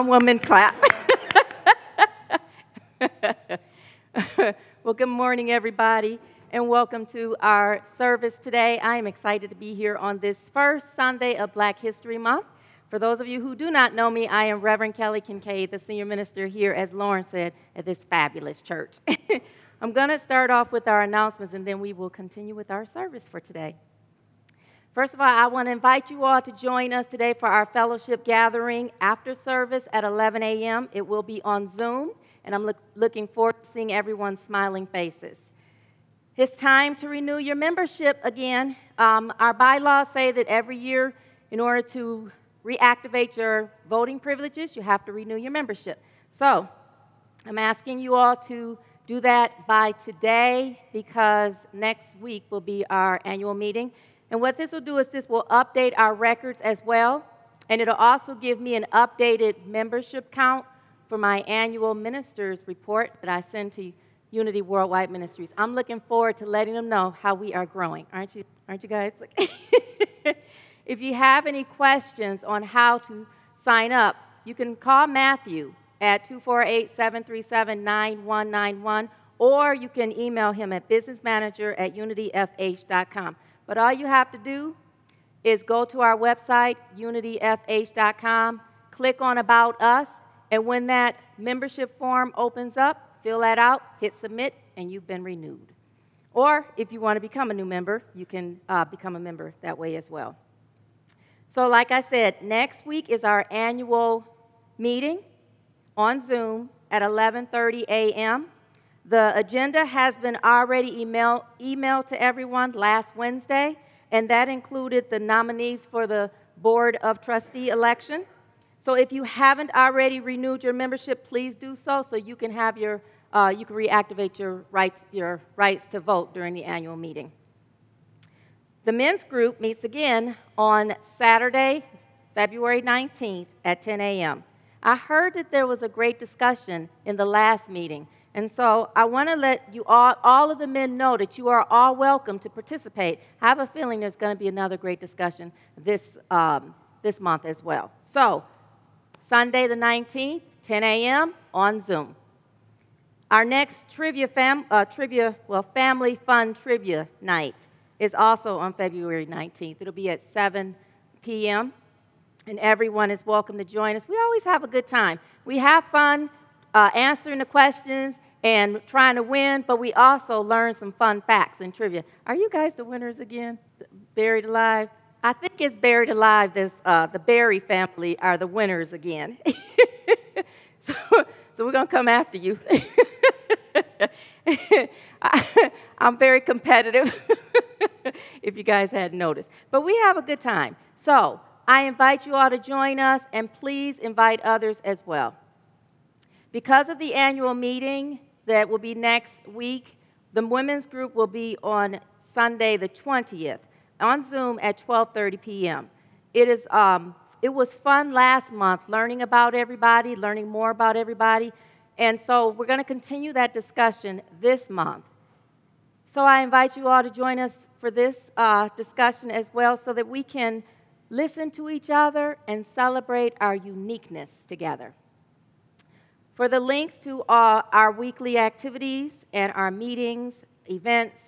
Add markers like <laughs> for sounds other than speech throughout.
One woman clap. <laughs> well, good morning, everybody, and welcome to our service today. I am excited to be here on this first Sunday of Black History Month. For those of you who do not know me, I am Reverend Kelly Kincaid, the senior minister here, as Lauren said, at this fabulous church. <laughs> I'm going to start off with our announcements and then we will continue with our service for today. First of all, I want to invite you all to join us today for our fellowship gathering after service at 11 a.m. It will be on Zoom, and I'm look, looking forward to seeing everyone's smiling faces. It's time to renew your membership again. Um, our bylaws say that every year, in order to reactivate your voting privileges, you have to renew your membership. So, I'm asking you all to do that by today because next week will be our annual meeting. And what this will do is this will update our records as well, and it'll also give me an updated membership count for my annual ministers report that I send to Unity Worldwide Ministries. I'm looking forward to letting them know how we are growing. Aren't you? Aren't you guys? <laughs> if you have any questions on how to sign up, you can call Matthew at 248 737 9191, or you can email him at businessmanager at unityfh.com. But all you have to do is go to our website, unityfh.com, click on About Us, and when that membership form opens up, fill that out, hit submit, and you've been renewed. Or if you want to become a new member, you can uh, become a member that way as well. So, like I said, next week is our annual meeting on Zoom at 11:30 a.m. The agenda has been already email, emailed to everyone last Wednesday, and that included the nominees for the Board of Trustee election. So if you haven't already renewed your membership, please do so so you can have your uh, you can reactivate your rights your rights to vote during the annual meeting. The men's group meets again on Saturday, February 19th at 10 a.m. I heard that there was a great discussion in the last meeting, and so I want to let you all, all of the men know that you are all welcome to participate. I have a feeling there's going to be another great discussion this, um, this month as well. So, Sunday the 19th, 10 a.m. on Zoom. Our next trivia, fam, uh, trivia, well, family fun trivia night is also on February 19th. It'll be at 7 p.m. and everyone is welcome to join us. We always have a good time. We have fun uh, answering the questions and trying to win, but we also learn some fun facts and trivia. Are you guys the winners again? Buried Alive? I think it's Buried Alive. This, uh, the Berry family are the winners again. <laughs> so, so we're going to come after you. I, <laughs> I'm very competitive, <laughs> if you guys hadn't noticed. But we have a good time. So I invite you all to join us, and please invite others as well. Because of the annual meeting that will be next week, the women's group will be on Sunday the 20th on Zoom at 12:30 p.m. It is um, it was fun last month learning about everybody, learning more about everybody, and so we're going to continue that discussion this month. So I invite you all to join us for this uh, discussion as well, so that we can listen to each other and celebrate our uniqueness together. For the links to uh, our weekly activities and our meetings, events,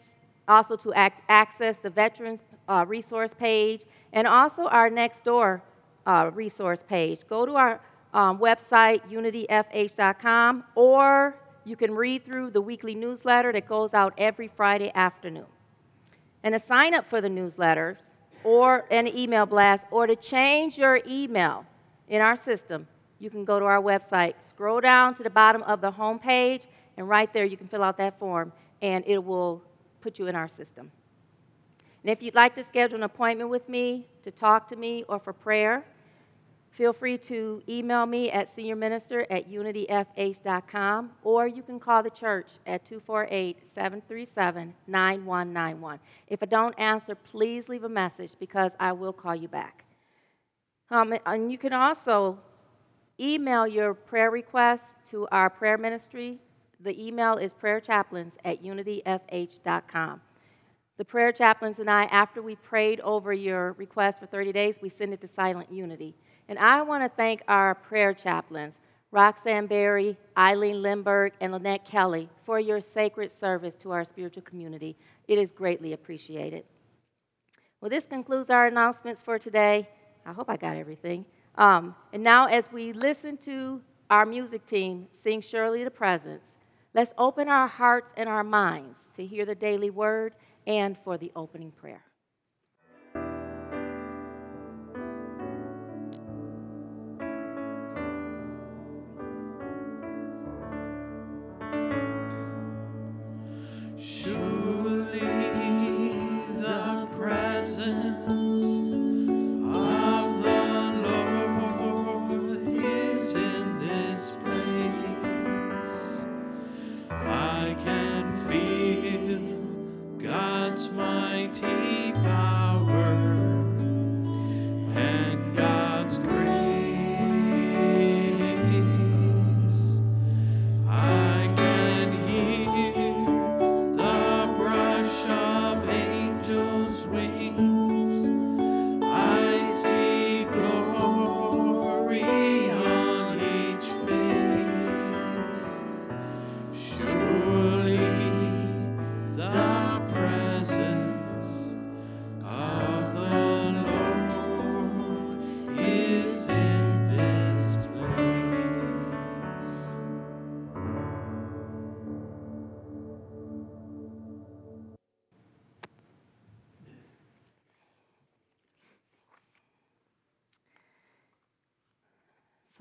also to act, access the Veterans uh, Resource page, and also our Next Door uh, resource page, go to our um, website, unityfh.com, or you can read through the weekly newsletter that goes out every Friday afternoon. And to sign up for the newsletters or an email blast, or to change your email in our system, you can go to our website, scroll down to the bottom of the home page, and right there you can fill out that form, and it will put you in our system. And if you'd like to schedule an appointment with me to talk to me or for prayer, feel free to email me at seniorminister at unityfh.com or you can call the church at 248 737 9191. If I don't answer, please leave a message because I will call you back. Um, and you can also email your prayer requests to our prayer ministry. The email is prayerchaplains at unityfh.com. The prayer chaplains and I, after we prayed over your request for 30 days, we send it to Silent Unity. And I want to thank our prayer chaplains, Roxanne Berry, Eileen Lindberg, and Lynette Kelly, for your sacred service to our spiritual community. It is greatly appreciated. Well, this concludes our announcements for today. I hope I got everything. Um, and now, as we listen to our music team sing Surely the Presence, let's open our hearts and our minds to hear the daily word and for the opening prayer.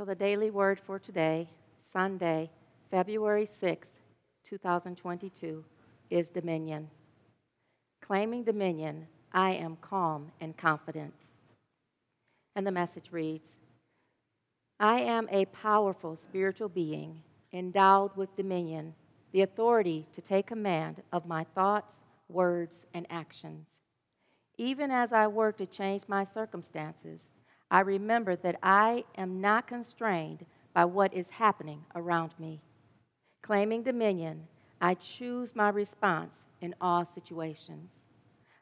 So, the daily word for today, Sunday, February 6, 2022, is dominion. Claiming dominion, I am calm and confident. And the message reads I am a powerful spiritual being endowed with dominion, the authority to take command of my thoughts, words, and actions. Even as I work to change my circumstances, I remember that I am not constrained by what is happening around me. Claiming dominion, I choose my response in all situations.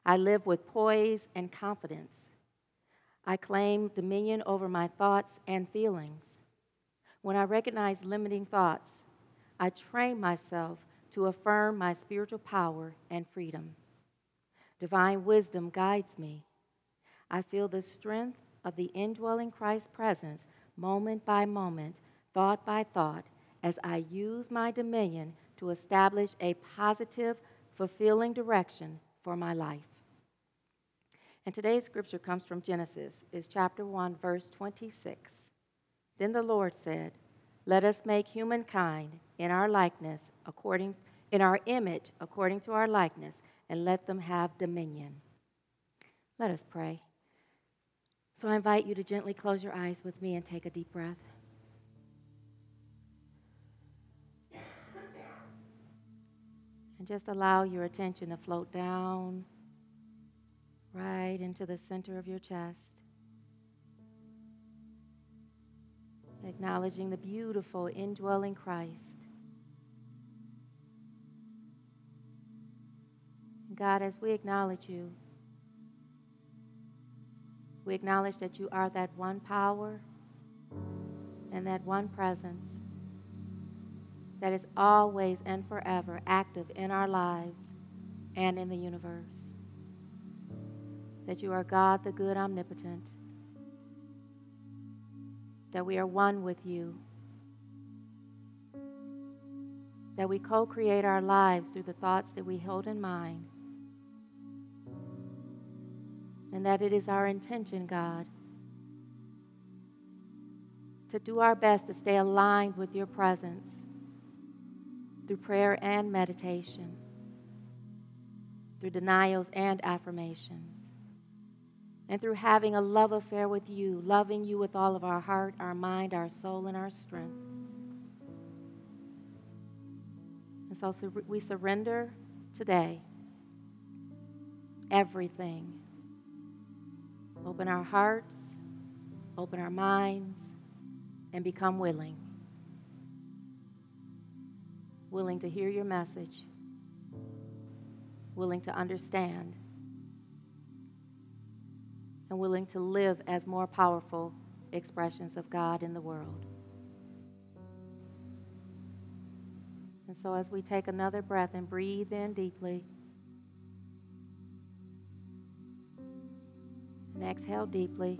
I live with poise and confidence. I claim dominion over my thoughts and feelings. When I recognize limiting thoughts, I train myself to affirm my spiritual power and freedom. Divine wisdom guides me. I feel the strength of the indwelling Christ presence moment by moment, thought by thought, as I use my dominion to establish a positive, fulfilling direction for my life. And today's scripture comes from Genesis, is chapter 1, verse 26. Then the Lord said, Let us make humankind in our likeness, according in our image according to our likeness, and let them have dominion. Let us pray. So I invite you to gently close your eyes with me and take a deep breath. And just allow your attention to float down right into the center of your chest. Acknowledging the beautiful indwelling Christ. God, as we acknowledge you, we acknowledge that you are that one power and that one presence that is always and forever active in our lives and in the universe. That you are God, the good, omnipotent. That we are one with you. That we co create our lives through the thoughts that we hold in mind. And that it is our intention, God, to do our best to stay aligned with your presence through prayer and meditation, through denials and affirmations, and through having a love affair with you, loving you with all of our heart, our mind, our soul, and our strength. And so, we surrender today everything. Open our hearts, open our minds, and become willing. Willing to hear your message, willing to understand, and willing to live as more powerful expressions of God in the world. And so, as we take another breath and breathe in deeply, and exhale deeply,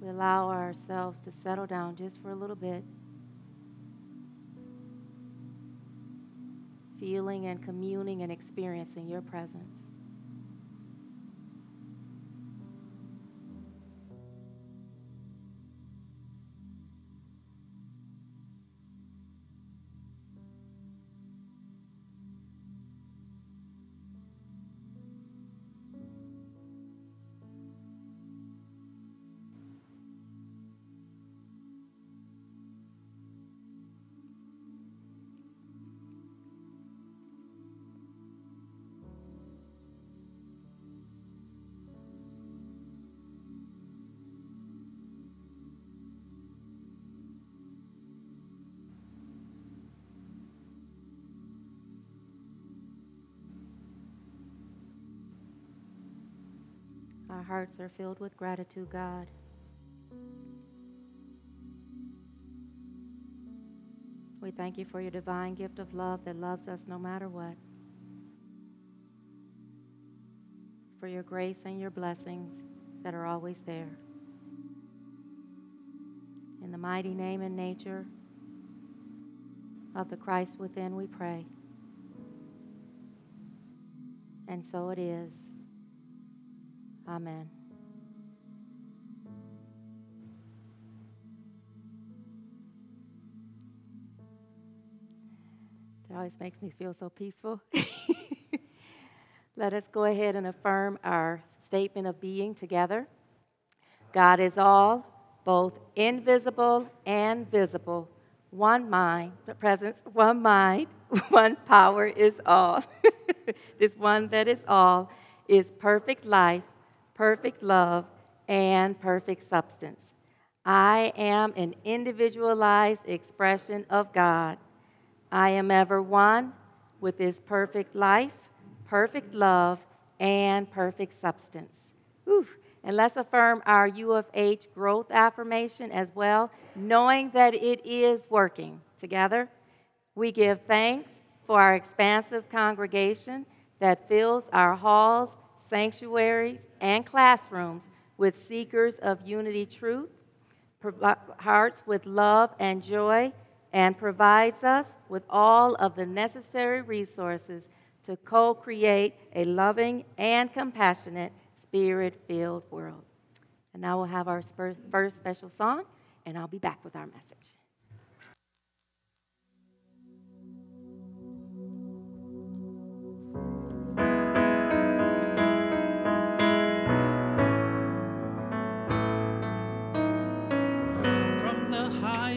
we allow ourselves to settle down just for a little bit. feeling and communing and experiencing your presence. Hearts are filled with gratitude, God. We thank you for your divine gift of love that loves us no matter what. For your grace and your blessings that are always there. In the mighty name and nature of the Christ within, we pray. And so it is. Amen. That always makes me feel so peaceful. <laughs> Let us go ahead and affirm our statement of being together. God is all, both invisible and visible. One mind, the presence, one mind, <laughs> one power is all. <laughs> this one that is all is perfect life perfect love, and perfect substance. I am an individualized expression of God. I am ever one with His perfect life, perfect love, and perfect substance. Whew. And let's affirm our UFH growth affirmation as well, knowing that it is working. Together, we give thanks for our expansive congregation that fills our halls, sanctuaries, and classrooms with seekers of unity truth, hearts with love and joy, and provides us with all of the necessary resources to co create a loving and compassionate, spirit filled world. And now we'll have our first special song, and I'll be back with our message.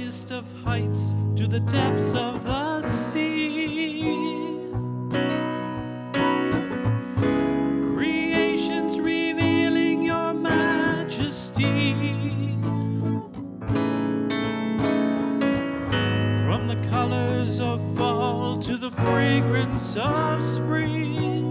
highest of heights to the depths of the sea. Creations revealing your majesty. From the colors of fall to the fragrance of spring.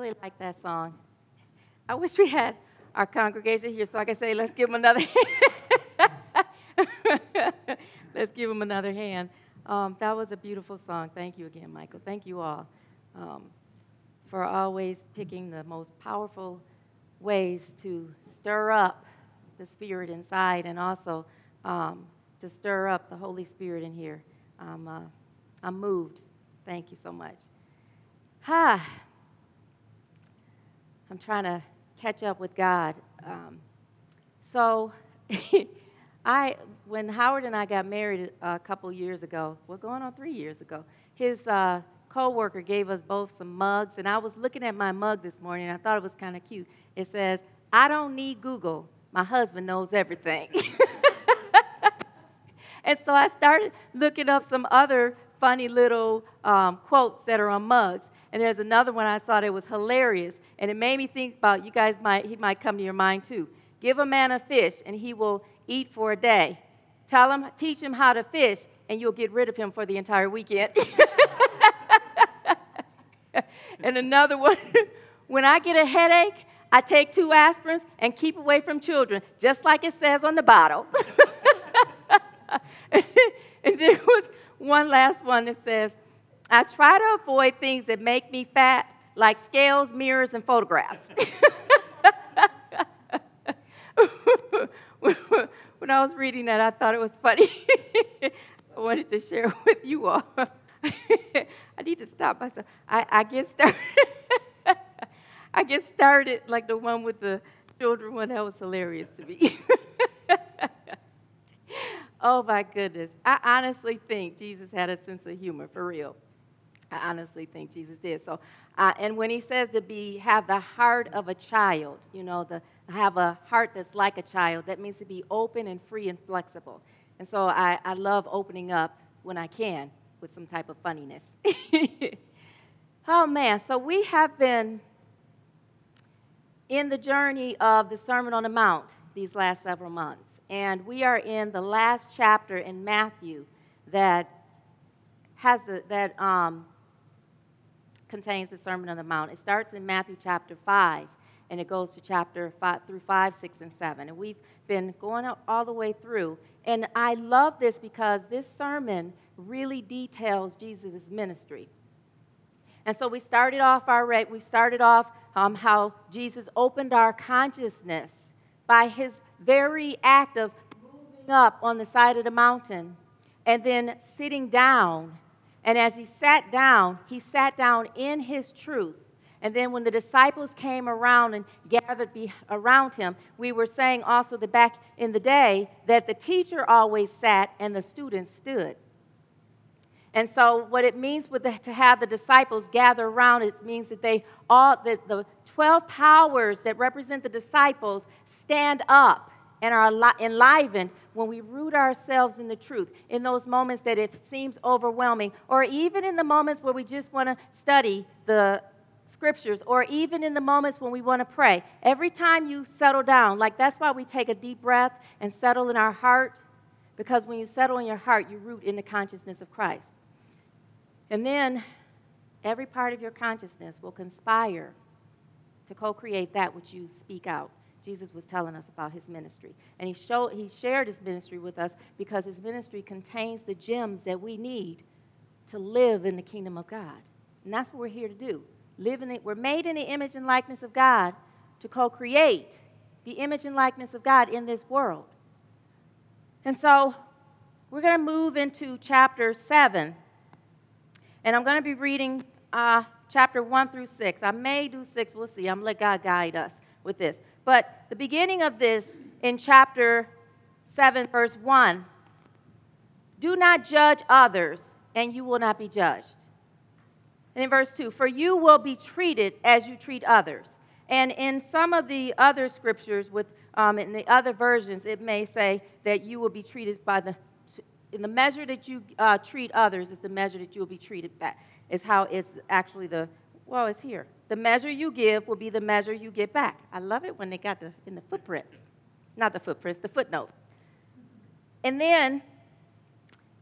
really like that song. I wish we had our congregation here so I could say, let's give them another hand. <laughs> let's give them another hand. Um, that was a beautiful song. Thank you again, Michael. Thank you all um, for always picking the most powerful ways to stir up the spirit inside and also um, to stir up the Holy Spirit in here. I'm, uh, I'm moved. Thank you so much. Ha! I'm trying to catch up with God. Um, so, <laughs> I when Howard and I got married a couple years ago, we're going on three years ago. His uh, coworker gave us both some mugs, and I was looking at my mug this morning. And I thought it was kind of cute. It says, "I don't need Google. My husband knows everything." <laughs> and so I started looking up some other funny little um, quotes that are on mugs. And there's another one I thought it was hilarious and it made me think about you guys might he might come to your mind too. Give a man a fish, and he will eat for a day. Tell him, teach him how to fish, and you'll get rid of him for the entire weekend. <laughs> and another one, <laughs> when I get a headache, I take two aspirins and keep away from children, just like it says on the bottle. <laughs> and there was one last one that says, I try to avoid things that make me fat, like scales, mirrors, and photographs. <laughs> when I was reading that, I thought it was funny. <laughs> I wanted to share with you all. <laughs> I need to stop myself. I, I get started. I get started like the one with the children one. That was hilarious to me. oh my goodness. I honestly think Jesus had a sense of humor, for real. I honestly think Jesus did. So, uh, and when he says to be have the heart of a child, you know, the have a heart that's like a child, that means to be open and free and flexible. And so I, I love opening up when I can with some type of funniness. <laughs> oh man, so we have been in the journey of the Sermon on the Mount these last several months. And we are in the last chapter in Matthew that has the, that um, contains the Sermon on the Mount. It starts in Matthew chapter 5 and it goes to chapter 5 through 5, 6, and 7. And we've been going all the way through. And I love this because this sermon really details Jesus' ministry. And so we started off our we started off um, how Jesus opened our consciousness by his very act of moving up on the side of the mountain and then sitting down. And as he sat down, he sat down in his truth. And then when the disciples came around and gathered be around him, we were saying also that back in the day that the teacher always sat and the students stood. And so, what it means the, to have the disciples gather around, it means that they all, that the 12 powers that represent the disciples stand up and are enlivened when we root ourselves in the truth, in those moments that it seems overwhelming, or even in the moments where we just want to study the scriptures, or even in the moments when we want to pray. Every time you settle down, like that's why we take a deep breath and settle in our heart, because when you settle in your heart, you root in the consciousness of Christ. And then every part of your consciousness will conspire to co create that which you speak out. Jesus was telling us about his ministry. And he, showed, he shared his ministry with us because his ministry contains the gems that we need to live in the kingdom of God. And that's what we're here to do. Live in it. We're made in the image and likeness of God to co create the image and likeness of God in this world. And so we're going to move into chapter 7 and I'm going to be reading uh, chapter 1 through 6. I may do 6, we'll see. I'm going to let God guide us with this. But the beginning of this in chapter 7, verse 1 do not judge others, and you will not be judged. And in verse 2, for you will be treated as you treat others. And in some of the other scriptures, with um, in the other versions, it may say that you will be treated by the in the measure that you uh, treat others is the measure that you'll be treated back. Is how it's actually the well, it's here. The measure you give will be the measure you get back. I love it when they got the in the footprints, not the footprints, the footnote. And then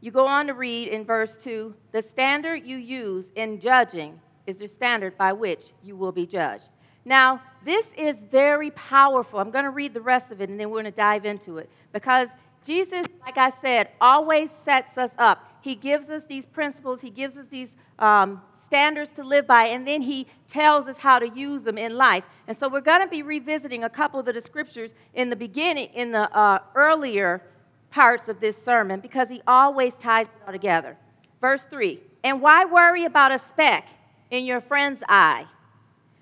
you go on to read in verse two: the standard you use in judging is the standard by which you will be judged. Now, this is very powerful. I'm going to read the rest of it and then we're going to dive into it because Jesus, like I said, always sets us up. He gives us these principles, He gives us these um, standards to live by, and then He tells us how to use them in life. And so we're going to be revisiting a couple of the scriptures in the beginning, in the uh, earlier parts of this sermon, because He always ties it all together. Verse 3 And why worry about a speck in your friend's eye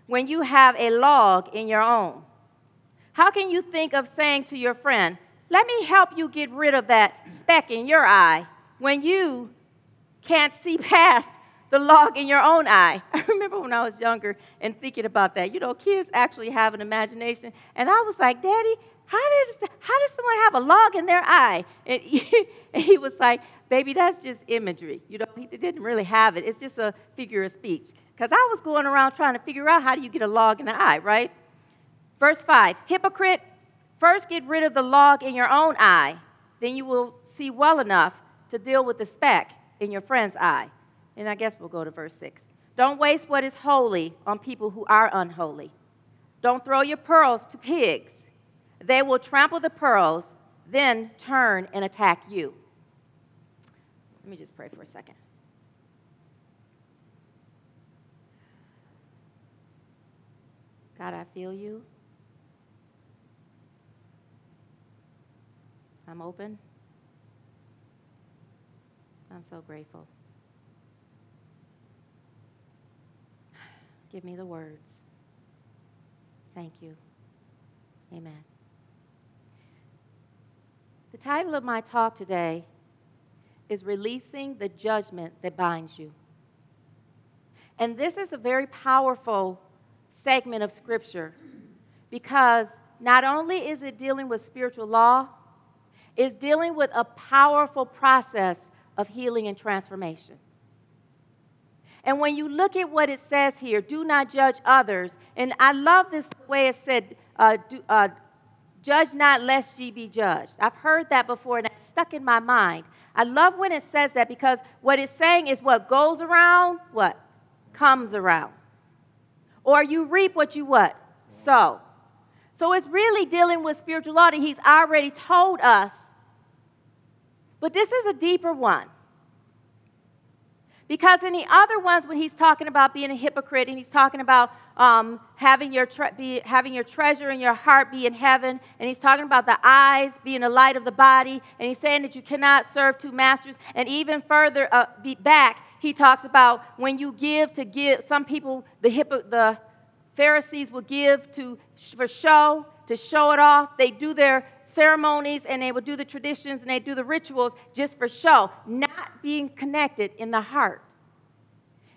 when you have a log in your own? How can you think of saying to your friend, let me help you get rid of that speck in your eye when you can't see <laughs> past the log in your own eye. <laughs> I remember when I was younger and thinking about that. You know, kids actually have an imagination. And I was like, Daddy, how did, how did someone have a log in their eye? And <laughs> he, and he was like, Baby, that's just imagery. You know, he didn't really have it. It's just a figure of speech. Because I was going around trying to figure out how do you get a log in the eye, right? Verse 5 Hypocrite, first get rid of the log in your own eye, then you will see well enough to deal with the speck in your friend's eye. And I guess we'll go to verse 6. Don't waste what is holy on people who are unholy. Don't throw your pearls to pigs. They will trample the pearls, then turn and attack you. Let me just pray for a second. God, I feel you. I'm open. I'm so grateful. Give me the words. Thank you. Amen. The title of my talk today is Releasing the Judgment That Binds You. And this is a very powerful segment of Scripture because not only is it dealing with spiritual law, it's dealing with a powerful process of healing and transformation. And when you look at what it says here, do not judge others. And I love this way it said, uh, do, uh, judge not lest ye be judged. I've heard that before and it's stuck in my mind. I love when it says that because what it's saying is what goes around, what comes around. Or you reap what you what? Sow. So it's really dealing with spiritual law that he's already told us. But this is a deeper one. Because in the other ones, when he's talking about being a hypocrite and he's talking about um, having, your tre- be, having your treasure in your heart be in heaven, and he's talking about the eyes being the light of the body, and he's saying that you cannot serve two masters, and even further uh, back, he talks about when you give to give. Some people, the, the Pharisees will give to for show, to show it off. They do their ceremonies and they will do the traditions and they do the rituals just for show, not being connected in the heart.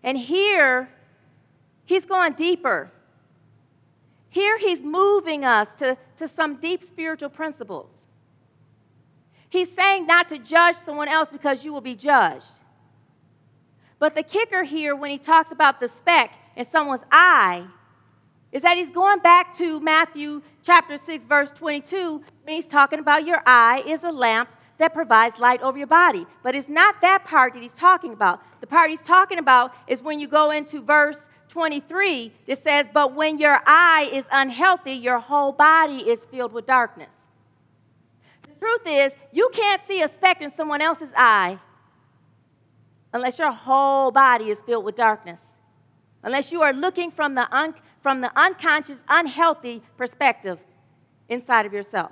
And here, he's going deeper. Here, he's moving us to, to some deep spiritual principles. He's saying not to judge someone else because you will be judged. But the kicker here, when he talks about the speck in someone's eye, is that he's going back to Matthew chapter 6, verse 22, when he's talking about your eye is a lamp that provides light over your body. But it's not that part that he's talking about. The part he's talking about is when you go into verse 23 it says, But when your eye is unhealthy, your whole body is filled with darkness. The truth is, you can't see a speck in someone else's eye unless your whole body is filled with darkness. Unless you are looking from the un- from the unconscious, unhealthy perspective inside of yourself.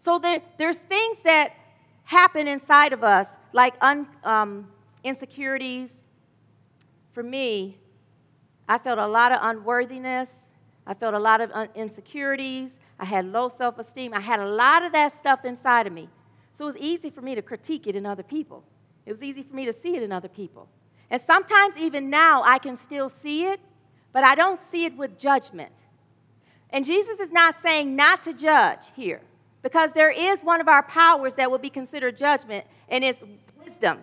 So there, there's things that happen inside of us, like un, um, insecurities. For me, I felt a lot of unworthiness. I felt a lot of un- insecurities. I had low self esteem. I had a lot of that stuff inside of me. So it was easy for me to critique it in other people. It was easy for me to see it in other people. And sometimes, even now, I can still see it, but I don't see it with judgment. And Jesus is not saying not to judge here, because there is one of our powers that will be considered judgment, and it's wisdom.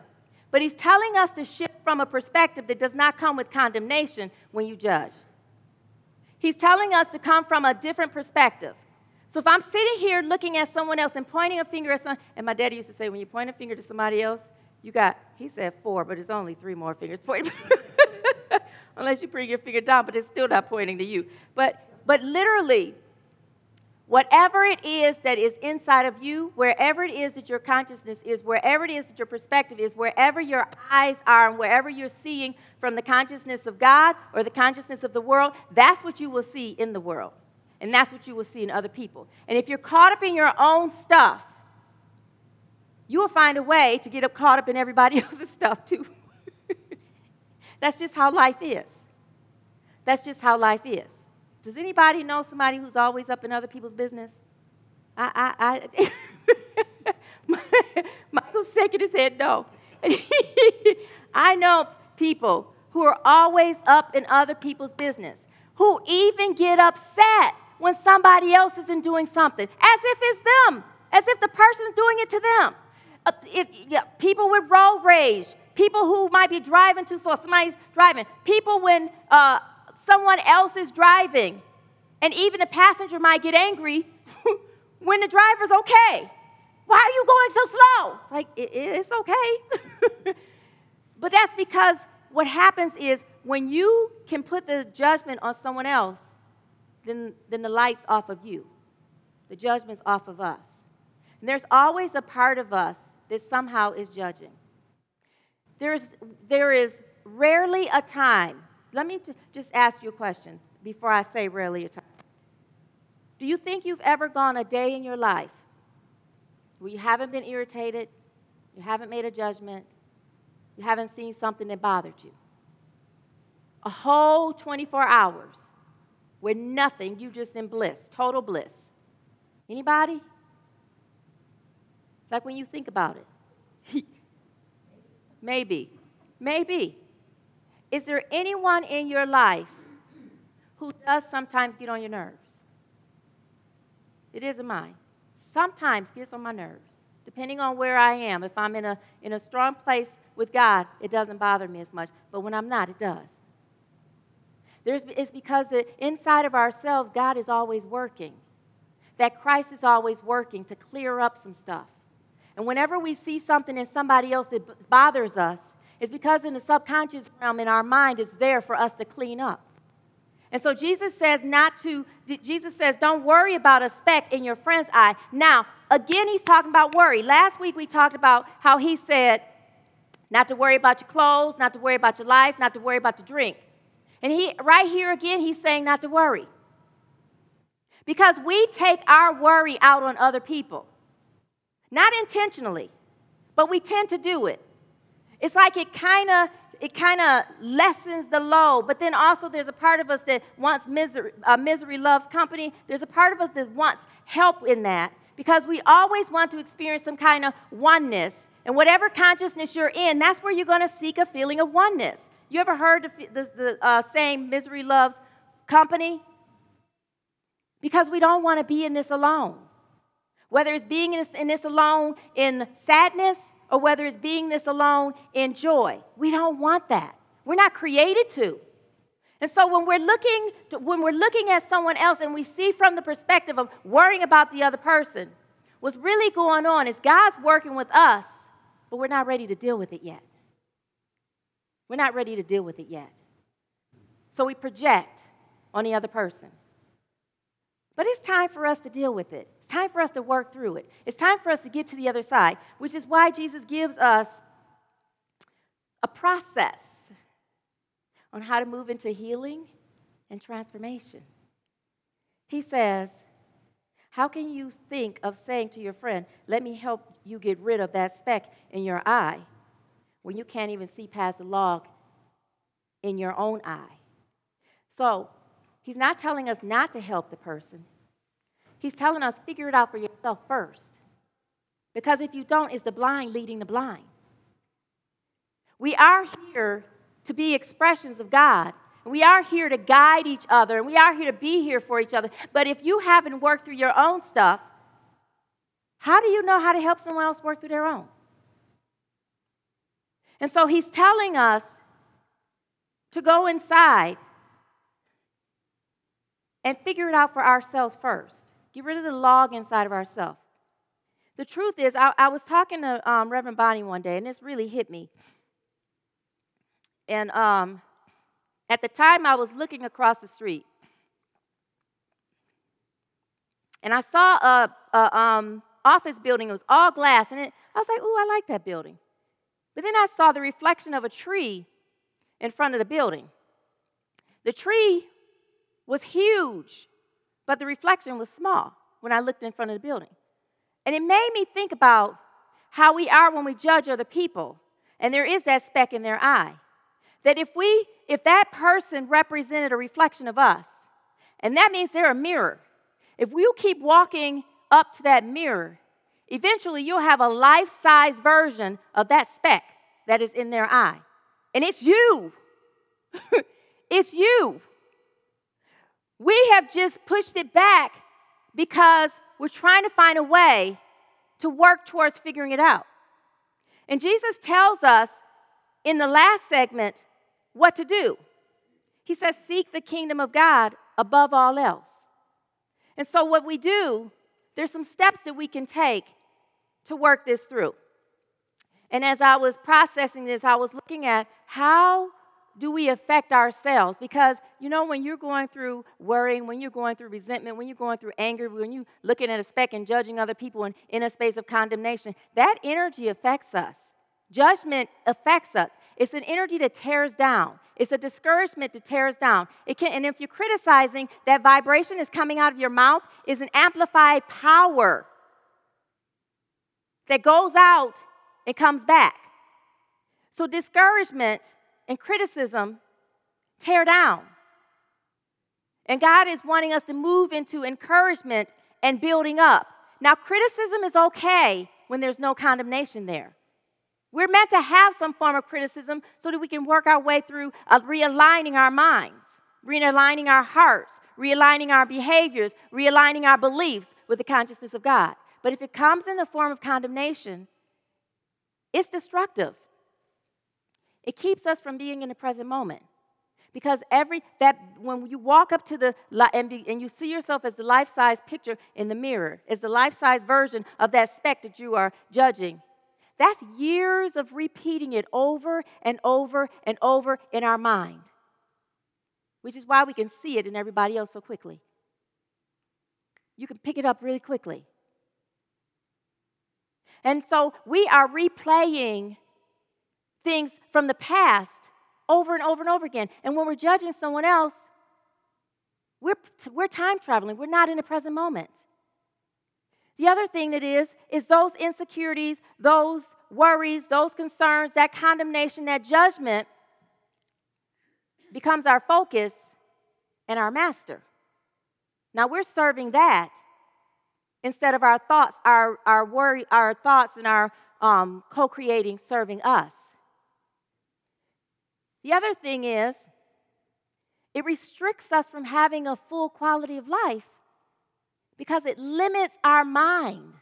But he's telling us to shift from a perspective that does not come with condemnation when you judge. He's telling us to come from a different perspective. So if I'm sitting here looking at someone else and pointing a finger at someone, and my daddy used to say, when you point a finger to somebody else, you got, he said four, but it's only three more fingers pointing. <laughs> unless you bring your finger down, but it's still not pointing to you. But, but literally, whatever it is that is inside of you, wherever it is that your consciousness is, wherever it is that your perspective is, wherever your eyes are, and wherever you're seeing from the consciousness of God or the consciousness of the world, that's what you will see in the world. And that's what you will see in other people. And if you're caught up in your own stuff, you will find a way to get up caught up in everybody <laughs> else's stuff too. That's just how life is. That's just how life is. Does anybody know somebody who's always up in other people's business? I, I, I <laughs> Michael's shaking his head no. <laughs> I know people who are always up in other people's business, who even get upset when somebody else isn't doing something, as if it's them, as if the person's doing it to them. Uh, if, yeah, people with road rage, people who might be driving too slow, somebody's driving, people when uh, someone else is driving, and even the passenger might get angry <laughs> when the driver's okay. Why are you going so slow? Like, it, it's okay. <laughs> but that's because what happens is when you can put the judgment on someone else, then, then the light's off of you. The judgment's off of us. And there's always a part of us that somehow is judging. There's, there is rarely a time. Let me t- just ask you a question before I say rarely a time. Do you think you've ever gone a day in your life where you haven't been irritated, you haven't made a judgment, you haven't seen something that bothered you? A whole 24 hours with nothing, you just in bliss, total bliss. Anybody? Like when you think about it. Maybe. Maybe. Is there anyone in your life who does sometimes get on your nerves? It isn't mine. Sometimes gets on my nerves, depending on where I am. If I'm in a, in a strong place with God, it doesn't bother me as much. But when I'm not, it does. There's, it's because the, inside of ourselves, God is always working. That Christ is always working to clear up some stuff. And whenever we see something in somebody else that bothers us, it's because in the subconscious realm in our mind, it's there for us to clean up. And so Jesus says not to, Jesus says, don't worry about a speck in your friend's eye. Now, again, he's talking about worry. Last week we talked about how he said not to worry about your clothes, not to worry about your life, not to worry about your drink. And he, right here again, he's saying not to worry. Because we take our worry out on other people. Not intentionally, but we tend to do it. It's like it kind of it kind of lessens the load. But then also, there's a part of us that wants misery, uh, misery loves company. There's a part of us that wants help in that because we always want to experience some kind of oneness. And whatever consciousness you're in, that's where you're going to seek a feeling of oneness. You ever heard the, the, the uh, saying, misery loves company? Because we don't want to be in this alone. Whether it's being in this, alone in sadness or whether it's being this alone in joy. We don't want that. We're not created to. And so when we're looking to, when we're looking at someone else and we see from the perspective of worrying about the other person, what's really going on is God's working with us, but we're not ready to deal with it yet. We're not ready to deal with it yet. So we project on the other person. But it's time for us to deal with it. It's time for us to work through it. It's time for us to get to the other side, which is why Jesus gives us a process on how to move into healing and transformation. He says, How can you think of saying to your friend, Let me help you get rid of that speck in your eye, when you can't even see past the log in your own eye? So, he's not telling us not to help the person. He's telling us, figure it out for yourself first. Because if you don't, it's the blind leading the blind. We are here to be expressions of God. We are here to guide each other. And we are here to be here for each other. But if you haven't worked through your own stuff, how do you know how to help someone else work through their own? And so he's telling us to go inside and figure it out for ourselves first. Get rid of the log inside of ourselves. The truth is, I, I was talking to um, Reverend Bonnie one day, and this really hit me. And um, at the time, I was looking across the street, and I saw a, a um, office building. It was all glass, and it, I was like, "Ooh, I like that building." But then I saw the reflection of a tree in front of the building. The tree was huge but the reflection was small when I looked in front of the building. And it made me think about how we are when we judge other people, and there is that speck in their eye. That if we, if that person represented a reflection of us, and that means they're a mirror, if you keep walking up to that mirror, eventually you'll have a life size version of that speck that is in their eye. And it's you. <laughs> it's you. We have just pushed it back because we're trying to find a way to work towards figuring it out. And Jesus tells us in the last segment what to do. He says, Seek the kingdom of God above all else. And so, what we do, there's some steps that we can take to work this through. And as I was processing this, I was looking at how do we affect ourselves? Because, you know, when you're going through worrying, when you're going through resentment, when you're going through anger, when you're looking at a speck and judging other people and in a space of condemnation, that energy affects us. Judgment affects us. It's an energy that tears down. It's a discouragement that tears down. It can, and if you're criticizing, that vibration is coming out of your mouth is an amplified power that goes out and comes back. So discouragement and criticism tear down. And God is wanting us to move into encouragement and building up. Now, criticism is okay when there's no condemnation there. We're meant to have some form of criticism so that we can work our way through uh, realigning our minds, realigning our hearts, realigning our behaviors, realigning our beliefs with the consciousness of God. But if it comes in the form of condemnation, it's destructive. It keeps us from being in the present moment. Because every that when you walk up to the and, be, and you see yourself as the life-size picture in the mirror, as the life-size version of that speck that you are judging, that's years of repeating it over and over and over in our mind, which is why we can see it in everybody else so quickly. You can pick it up really quickly. And so we are replaying things from the past over and over and over again. And when we're judging someone else, we're, we're time traveling, we're not in the present moment. The other thing that is, is those insecurities, those worries, those concerns, that condemnation, that judgment becomes our focus and our master. Now we're serving that instead of our thoughts, our, our worry, our thoughts and our um, co-creating serving us. The other thing is, it restricts us from having a full quality of life because it limits our mind.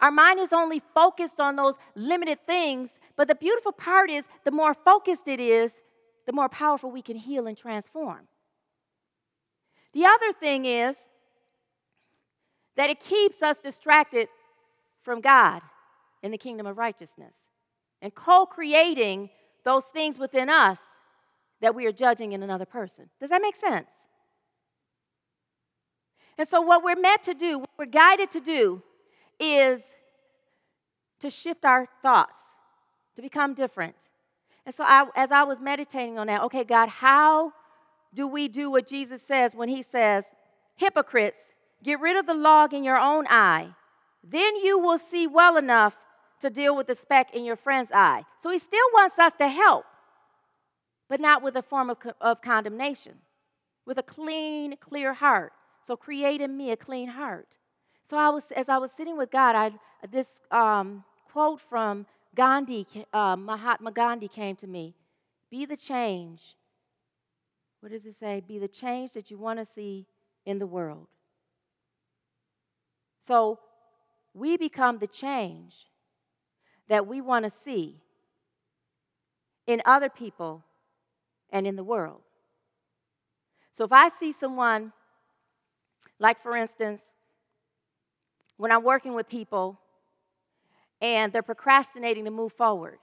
Our mind is only focused on those limited things, but the beautiful part is the more focused it is, the more powerful we can heal and transform. The other thing is that it keeps us distracted from God in the kingdom of righteousness and co creating those things within us that we are judging in another person. Does that make sense? And so, what we're meant to do, what we're guided to do, is to shift our thoughts, to become different. And so, I, as I was meditating on that, okay, God, how do we do what Jesus says when He says, Hypocrites, get rid of the log in your own eye, then you will see well enough to deal with the speck in your friend's eye. So, He still wants us to help, but not with a form of, of condemnation, with a clean, clear heart. So create in me a clean heart. So I was, as I was sitting with God, I, this um, quote from Gandhi, uh, Mahatma Gandhi came to me. Be the change. What does it say? Be the change that you want to see in the world. So we become the change that we want to see in other people and in the world. So if I see someone like, for instance, when I'm working with people and they're procrastinating to move forward.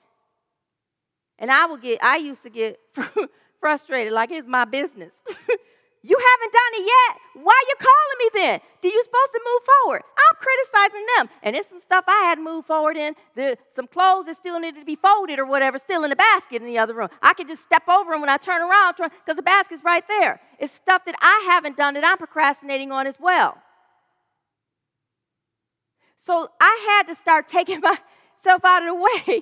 And I will get, I used to get <laughs> frustrated, like it's my business. <laughs> you haven't done it yet. Why are you calling me then? Do you supposed to move forward? I'm criticizing them. And it's some stuff I hadn't moved forward in. There's some clothes that still needed to be folded or whatever, still in the basket in the other room. I could just step over them when I turn around because the basket's right there. It's stuff that I haven't done that I'm procrastinating on as well. So I had to start <laughs> taking myself out of the way.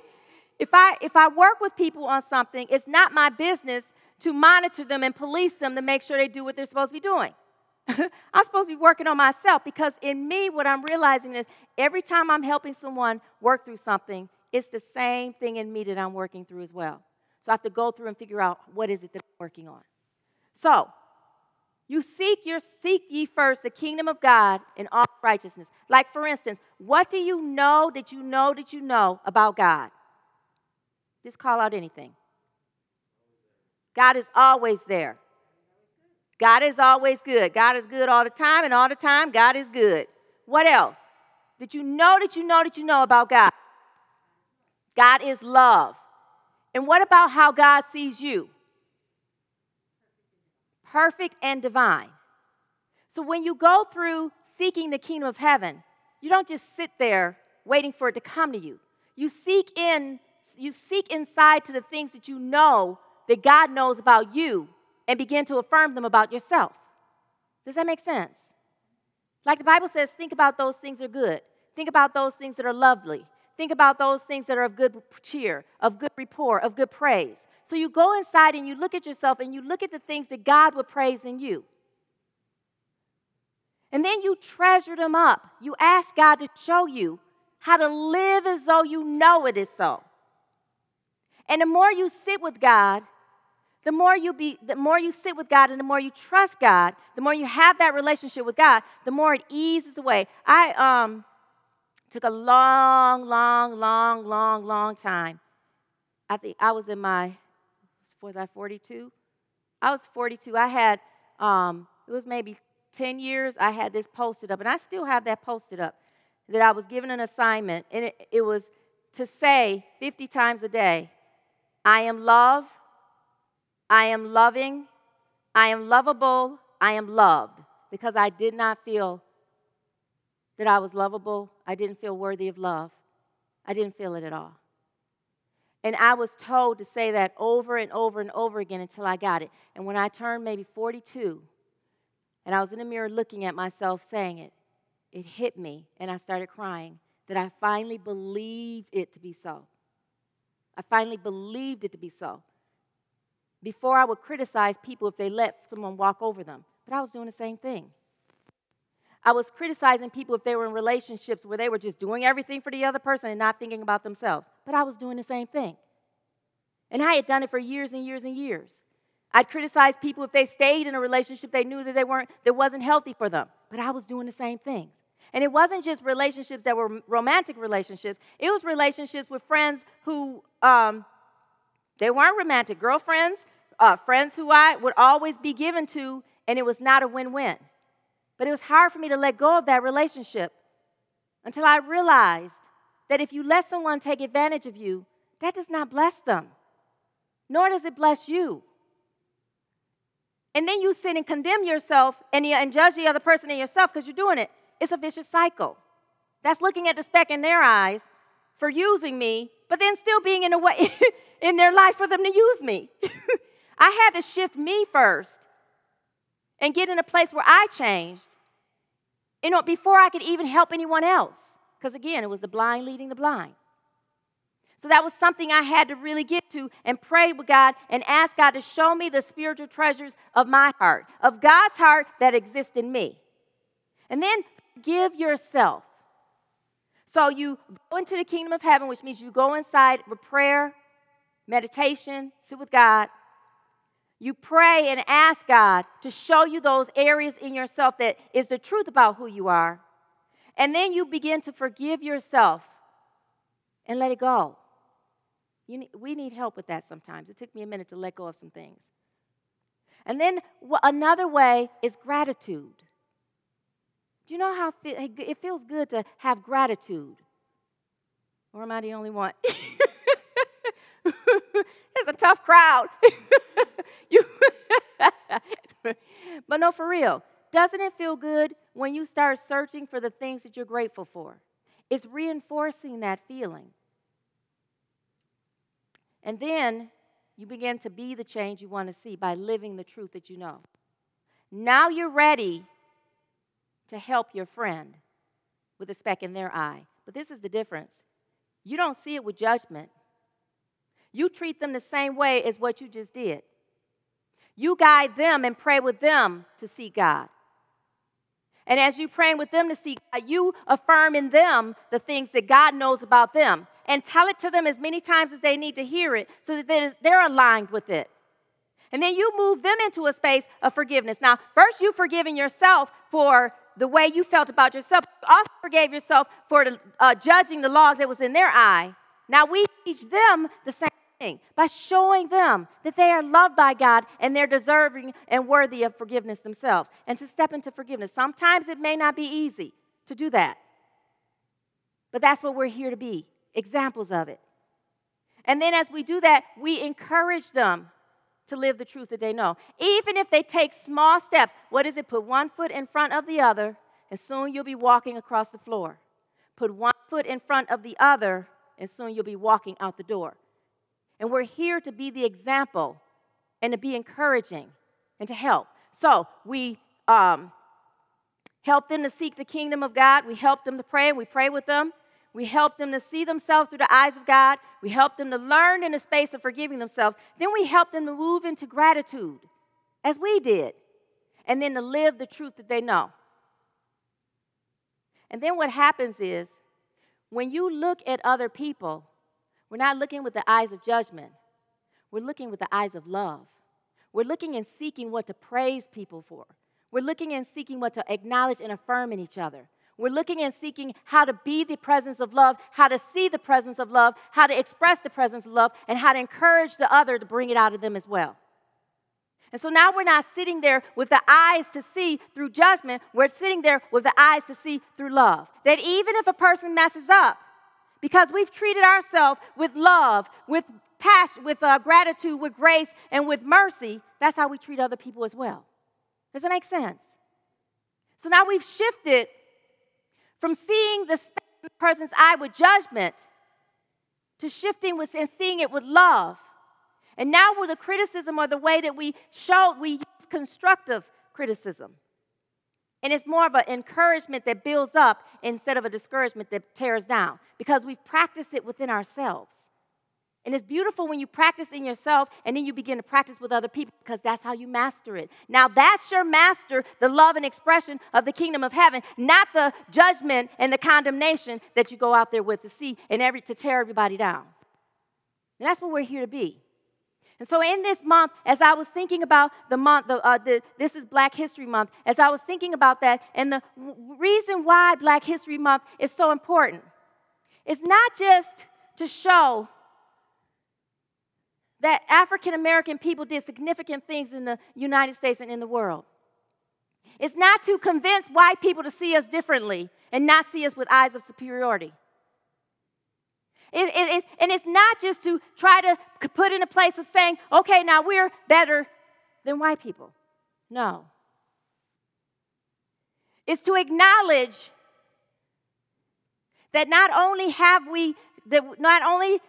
If I, if I work with people on something, it's not my business to monitor them and police them to make sure they do what they're supposed to be doing. <laughs> I'm supposed to be working on myself because in me, what I'm realizing is every time I'm helping someone work through something, it's the same thing in me that I'm working through as well. So I have to go through and figure out what is it that I'm working on. So, you seek your seek ye first the kingdom of God and all righteousness. Like for instance, what do you know that you know that you know about God? Just call out anything. God is always there. God is always good. God is good all the time, and all the time, God is good. What else? Did you know that you know that you know about God? God is love. And what about how God sees you? Perfect and divine. So when you go through seeking the kingdom of heaven, you don't just sit there waiting for it to come to you. You seek in you seek inside to the things that you know that God knows about you and begin to affirm them about yourself. Does that make sense? Like the Bible says, think about those things that are good. Think about those things that are lovely. Think about those things that are of good cheer, of good rapport, of good praise. So you go inside and you look at yourself and you look at the things that God would praise in you. And then you treasure them up. You ask God to show you how to live as though you know it is so. And the more you sit with God, the more you be the more you sit with God and the more you trust God, the more you have that relationship with God, the more it eases away. I um took a long, long, long, long, long time. I think I was in my was I 42? I was 42. I had um it was maybe 10 years I had this posted up and I still have that posted up that I was given an assignment and it, it was to say 50 times a day, I am love, I am loving, I am lovable, I am loved, because I did not feel that I was lovable. I didn't feel worthy of love. I didn't feel it at all. And I was told to say that over and over and over again until I got it. And when I turned maybe 42, and I was in the mirror looking at myself saying it, it hit me, and I started crying that I finally believed it to be so. I finally believed it to be so. Before I would criticize people if they let someone walk over them, but I was doing the same thing. I was criticizing people if they were in relationships where they were just doing everything for the other person and not thinking about themselves, but I was doing the same thing. And I had done it for years and years and years. I'd criticize people if they stayed in a relationship they knew that they weren't that wasn't healthy for them, but I was doing the same things. And it wasn't just relationships that were romantic relationships. It was relationships with friends who um, they weren't romantic girlfriends, uh, friends who I would always be given to, and it was not a win win. But it was hard for me to let go of that relationship until I realized that if you let someone take advantage of you, that does not bless them, nor does it bless you. And then you sit and condemn yourself and, and judge the other person and yourself because you're doing it. It's a vicious cycle. That's looking at the speck in their eyes for using me, but then still being in a way <laughs> in their life for them to use me. <laughs> I had to shift me first and get in a place where I changed, you know, before I could even help anyone else. Because again, it was the blind leading the blind. So that was something I had to really get to and pray with God and ask God to show me the spiritual treasures of my heart, of God's heart that exists in me. And then give yourself. So you go into the kingdom of heaven, which means you go inside with prayer, meditation, sit with God, you pray and ask God to show you those areas in yourself that is the truth about who you are. And then you begin to forgive yourself and let it go. Need, we need help with that sometimes. It took me a minute to let go of some things. And then another way is gratitude. Do you know how it feels good to have gratitude? Or am I the only one? <laughs> <laughs> it's a tough crowd. <laughs> you <laughs> but no, for real. Doesn't it feel good when you start searching for the things that you're grateful for? It's reinforcing that feeling. And then you begin to be the change you want to see by living the truth that you know. Now you're ready to help your friend with a speck in their eye. But this is the difference. You don't see it with judgment. You treat them the same way as what you just did. You guide them and pray with them to see God. And as you pray with them to see God, you affirm in them the things that God knows about them. and tell it to them as many times as they need to hear it so that they're- aligned with it. And then you move them into a space of forgiveness. Now, first you've forgiven yourself for the way you felt about yourself. You also forgave yourself for uh, judging the log that was in their eye. Now we teach them the same by showing them that they are loved by God and they're deserving and worthy of forgiveness themselves and to step into forgiveness. Sometimes it may not be easy to do that, but that's what we're here to be examples of it. And then as we do that, we encourage them to live the truth that they know. Even if they take small steps, what is it? Put one foot in front of the other, and soon you'll be walking across the floor. Put one foot in front of the other, and soon you'll be walking out the door. And we're here to be the example and to be encouraging and to help. So we um, help them to seek the kingdom of God. We help them to pray, and we pray with them. We help them to see themselves through the eyes of God. We help them to learn in the space of forgiving themselves. Then we help them to move into gratitude, as we did, and then to live the truth that they know. And then what happens is, when you look at other people, we're not looking with the eyes of judgment, we're looking with the eyes of love. We're looking and seeking what to praise people for. We're looking and seeking what to acknowledge and affirm in each other. We're looking and seeking how to be the presence of love, how to see the presence of love, how to express the presence of love, and how to encourage the other to bring it out of them as well. And so now we're not sitting there with the eyes to see through judgment, we're sitting there with the eyes to see through love. That even if a person messes up, because we've treated ourselves with love, with passion, with uh, gratitude, with grace, and with mercy, that's how we treat other people as well. Does that make sense? So now we've shifted from seeing the person's eye with judgment to shifting with and seeing it with love. And now with the criticism or the way that we show, we use constructive criticism. And it's more of an encouragement that builds up instead of a discouragement that tears down because we've practiced it within ourselves. And it's beautiful when you practice in yourself and then you begin to practice with other people because that's how you master it. Now, that's your master, the love and expression of the kingdom of heaven, not the judgment and the condemnation that you go out there with to see and every, to tear everybody down. And that's what we're here to be. And so, in this month, as I was thinking about the month, the, uh, the, this is Black History Month, as I was thinking about that, and the w- reason why Black History Month is so important is not just to show that African American people did significant things in the United States and in the world. It's not to convince white people to see us differently and not see us with eyes of superiority. It, it, and it's not just to try to put in a place of saying, okay, now we're better than white people. No. It's to acknowledge that not only have we, that not only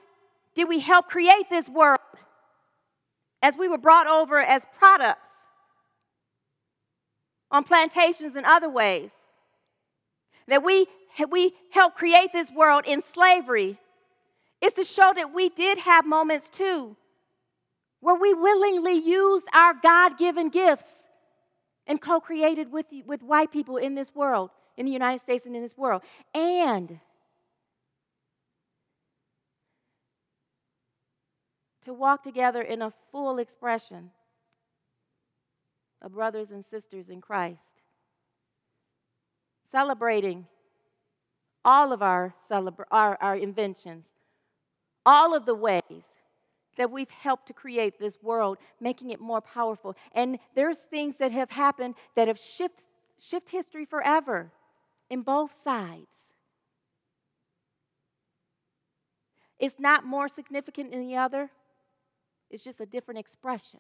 did we help create this world as we were brought over as products on plantations and other ways, that we, we helped create this world in slavery is to show that we did have moments too where we willingly used our God given gifts and co created with, with white people in this world, in the United States and in this world. And to walk together in a full expression of brothers and sisters in Christ, celebrating all of our, celebra- our, our inventions, all of the ways that we've helped to create this world, making it more powerful. And there's things that have happened that have shifted shift history forever in both sides. It's not more significant than the other, it's just a different expression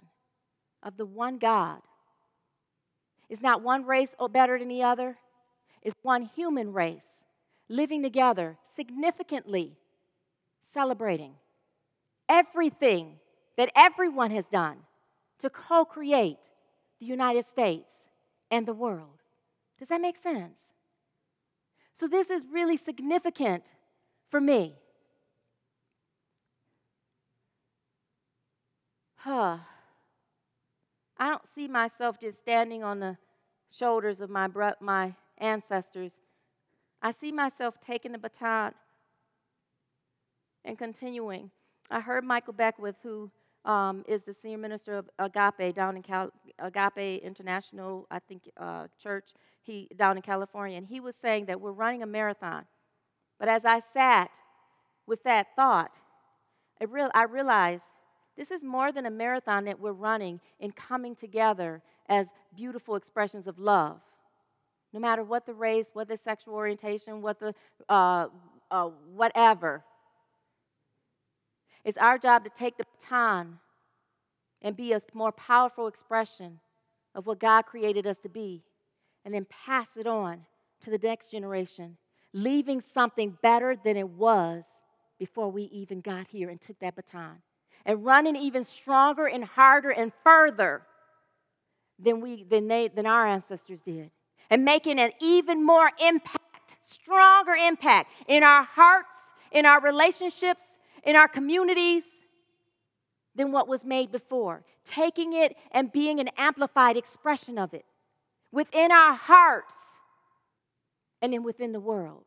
of the one God. It's not one race better than the other, it's one human race living together significantly, celebrating everything that everyone has done to co create the United States and the world. Does that make sense? So, this is really significant for me. Huh. I don't see myself just standing on the shoulders of my, bro- my ancestors. I see myself taking the baton and continuing. I heard Michael Beckwith, who um, is the senior minister of Agape down in Cal- Agape International, I think, uh, church he, down in California, and he was saying that we're running a marathon. But as I sat with that thought, I, real, I realized this is more than a marathon that we're running in coming together as beautiful expressions of love. No matter what the race, what the sexual orientation, what the uh, uh, whatever. It's our job to take the baton and be a more powerful expression of what God created us to be, and then pass it on to the next generation, leaving something better than it was before we even got here and took that baton, and running even stronger and harder and further than, we, than, they, than our ancestors did, and making an even more impact, stronger impact in our hearts, in our relationships, in our communities than what was made before. Taking it and being an amplified expression of it within our hearts and then within the world.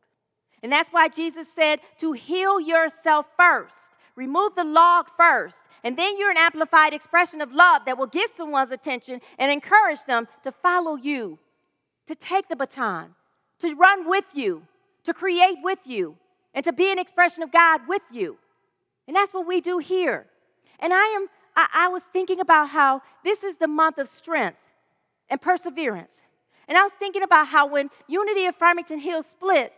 And that's why Jesus said to heal yourself first. Remove the log first, and then you're an amplified expression of love that will get someone's attention and encourage them to follow you, to take the baton, to run with you, to create with you, and to be an expression of God with you. And that's what we do here. And I am I, I was thinking about how this is the month of strength and perseverance. And I was thinking about how when Unity of Farmington Hills split,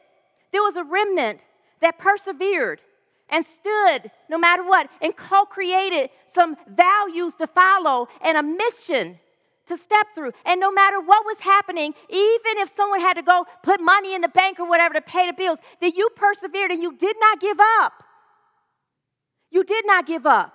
there was a remnant that persevered and stood no matter what and co created some values to follow and a mission to step through. And no matter what was happening, even if someone had to go put money in the bank or whatever to pay the bills, that you persevered and you did not give up. You did not give up.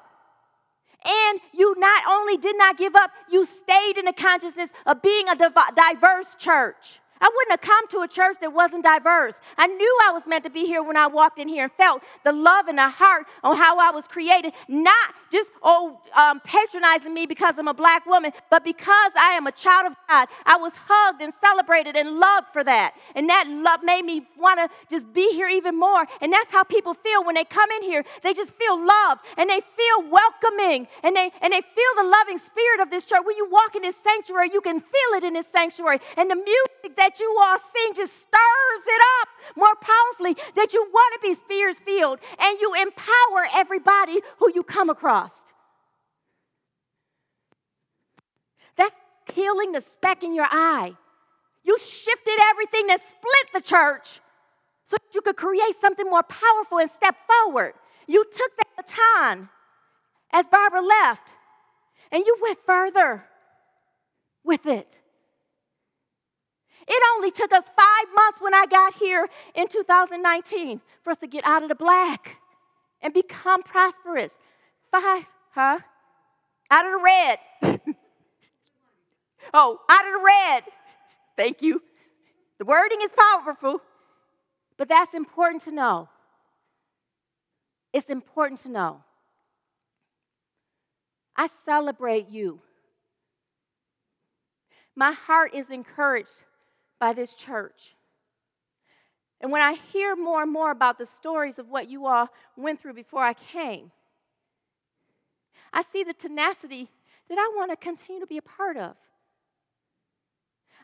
And you not only did not give up, you stayed in the consciousness of being a diverse church. I wouldn't have come to a church that wasn't diverse. I knew I was meant to be here when I walked in here and felt the love and the heart on how I was created, not just oh um, patronizing me because I'm a black woman, but because I am a child of God. I was hugged and celebrated and loved for that, and that love made me want to just be here even more. And that's how people feel when they come in here. They just feel love and they feel welcoming and they and they feel the loving spirit of this church. When you walk in this sanctuary, you can feel it in this sanctuary, and the music that that you all sing just stirs it up more powerfully that you want to be spirit filled and you empower everybody who you come across. That's healing the speck in your eye. You shifted everything that split the church so that you could create something more powerful and step forward. You took that baton as Barbara left and you went further with it. It only took us five months when I got here in 2019 for us to get out of the black and become prosperous. Five, huh? Out of the red. <laughs> oh, out of the red. Thank you. The wording is powerful, but that's important to know. It's important to know. I celebrate you. My heart is encouraged by this church. And when I hear more and more about the stories of what you all went through before I came, I see the tenacity that I want to continue to be a part of.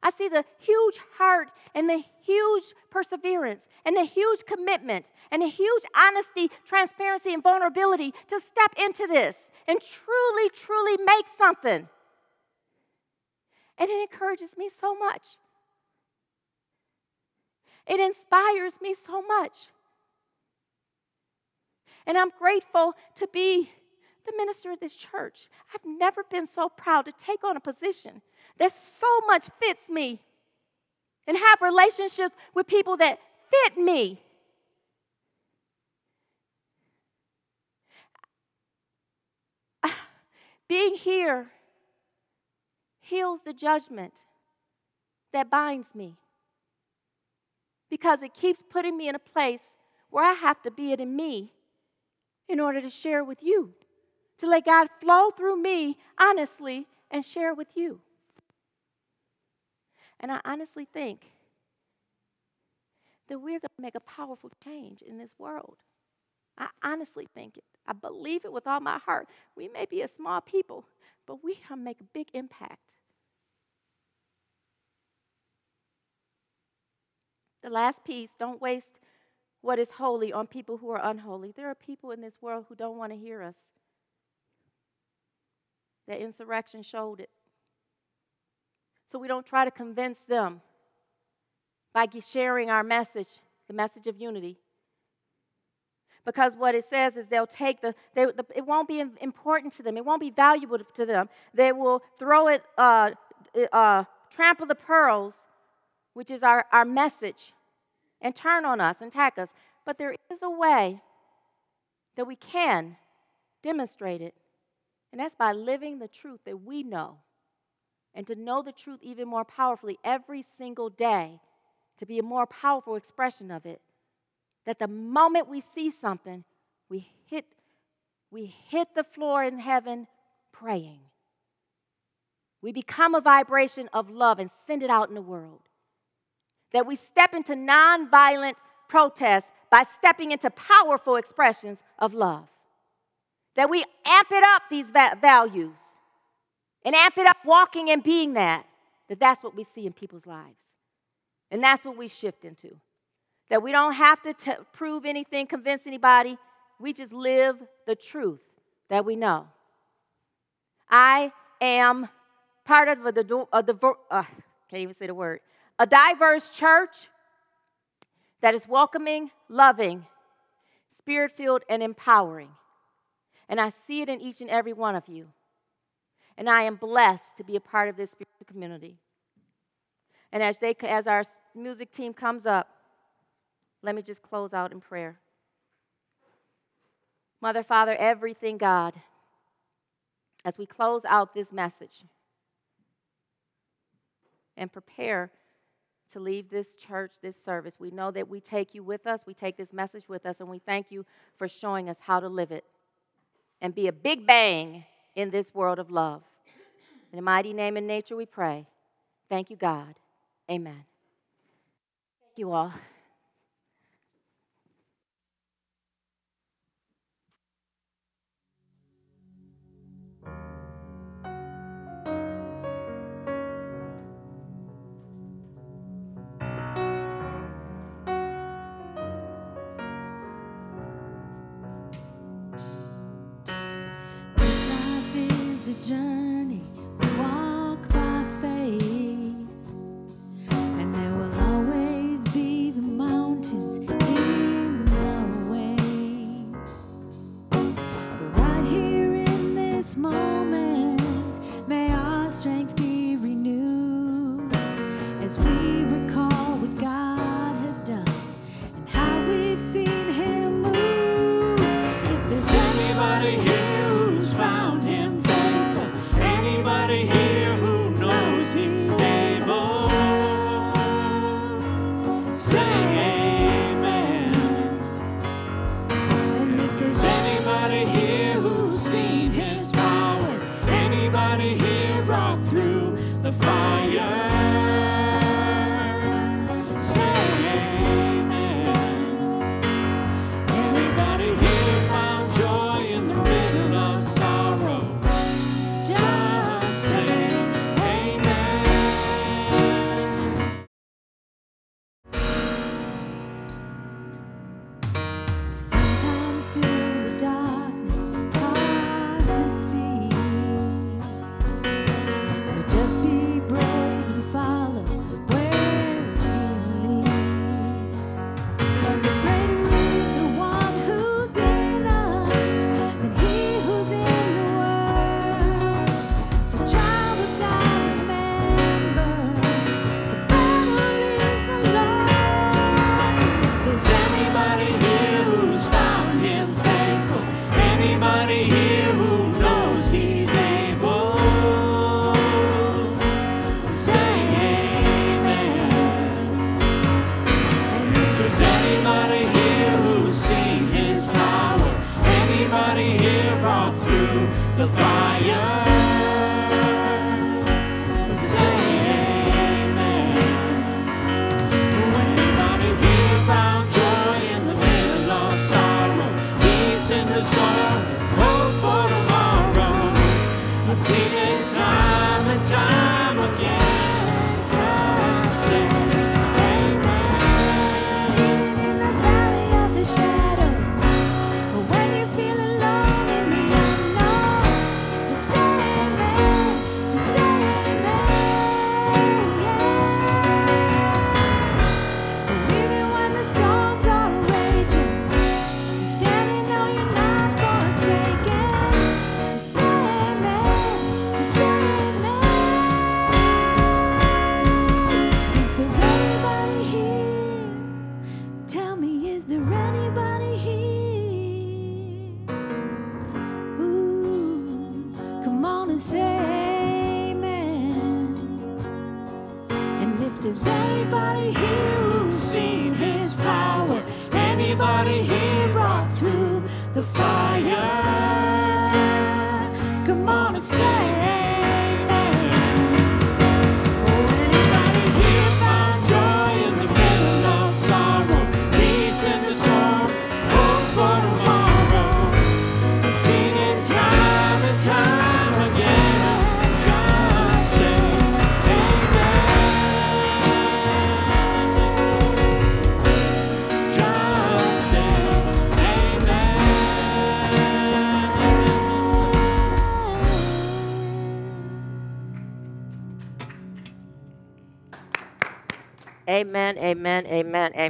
I see the huge heart and the huge perseverance and the huge commitment and the huge honesty, transparency, and vulnerability to step into this and truly, truly make something. And it encourages me so much. It inspires me so much. And I'm grateful to be the minister of this church. I've never been so proud to take on a position that so much fits me and have relationships with people that fit me. <sighs> Being here heals the judgment that binds me because it keeps putting me in a place where I have to be it in me in order to share with you, to let God flow through me honestly and share with you. And I honestly think that we're going to make a powerful change in this world. I honestly think it. I believe it with all my heart. We may be a small people, but we can make a big impact. The last piece don't waste what is holy on people who are unholy. There are people in this world who don't want to hear us. The insurrection showed it. So we don't try to convince them by sharing our message, the message of unity. Because what it says is they'll take the, they, the it won't be important to them, it won't be valuable to them. They will throw it, uh, uh, trample the pearls, which is our, our message, and turn on us and attack us. But there is a way that we can demonstrate it, and that's by living the truth that we know. And to know the truth even more powerfully every single day, to be a more powerful expression of it. That the moment we see something, we hit, we hit the floor in heaven praying. We become a vibration of love and send it out in the world that we step into nonviolent protest by stepping into powerful expressions of love. That we amp it up, these va- values, and amp it up walking and being that, that that's what we see in people's lives. And that's what we shift into. That we don't have to t- prove anything, convince anybody. We just live the truth that we know. I am part of the, of the uh, can't even say the word, a diverse church that is welcoming, loving, spirit filled, and empowering. And I see it in each and every one of you. And I am blessed to be a part of this spiritual community. And as, they, as our music team comes up, let me just close out in prayer. Mother, Father, everything, God, as we close out this message and prepare to leave this church, this service. We know that we take you with us, we take this message with us, and we thank you for showing us how to live it and be a big bang in this world of love. In the mighty name and nature we pray. Thank you, God. Amen. Thank you all. Anybody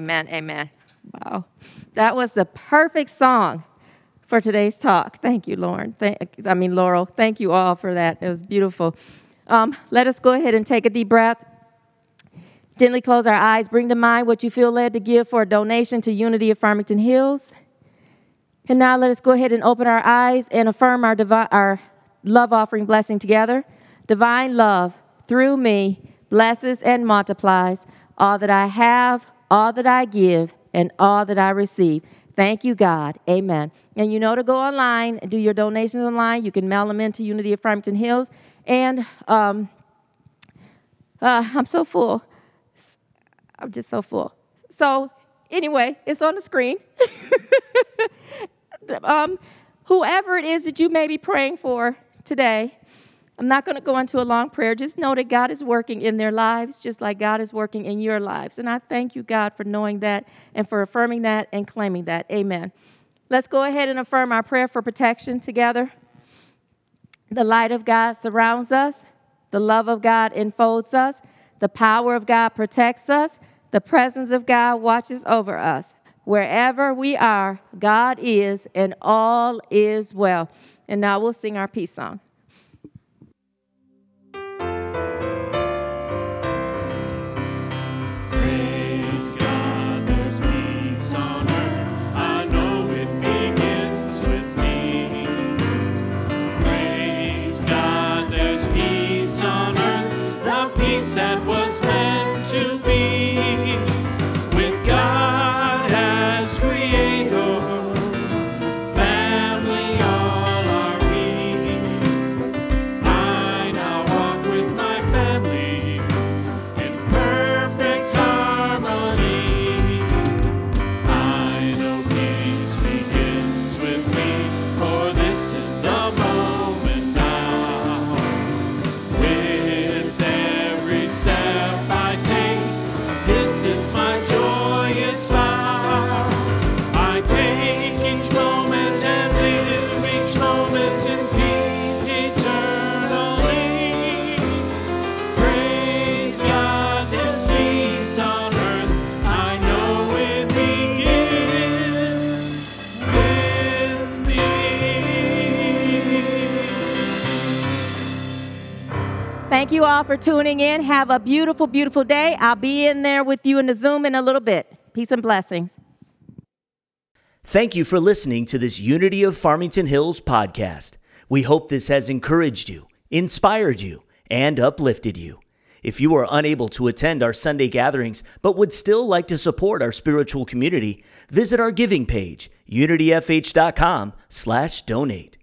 amen, amen. Wow. That was the perfect song for today's talk. Thank you, Lauren. Thank, I mean, Laurel. Thank you all for that. It was beautiful. Um, let us go ahead and take a deep breath. Gently close our eyes. Bring to mind what you feel led to give for a donation to Unity of Farmington Hills. And now let us go ahead and open our eyes and affirm our, divi- our love offering blessing together. Divine love through me blesses and multiplies all that I have, all that I give, and all that I receive. Thank you, God. Amen. And you know to go online, and do your donations online. You can mail them into Unity of Farmington Hills. And um, uh, I'm so full. I'm just so full. So, anyway, it's on the screen. <laughs> um, whoever it is that you may be praying for today, I'm not going to go into a long prayer. Just know that God is working in their lives just like God is working in your lives. And I thank you, God, for knowing that and for affirming that and claiming that. Amen. Let's go ahead and affirm our prayer for protection together. The light of God surrounds us, the love of God enfolds us, the power of God protects us, the presence of God watches over us. Wherever we are, God is, and all is well. And now we'll sing our peace song. Thank you all for tuning in. Have a beautiful, beautiful day. I'll be in there with you in the Zoom in a little bit. Peace and blessings. Thank you for listening to this Unity of Farmington Hills podcast. We hope this has encouraged you, inspired you, and uplifted you. If you are unable to attend our Sunday gatherings but would still like to support our spiritual community, visit our giving page, unityfh.com/donate.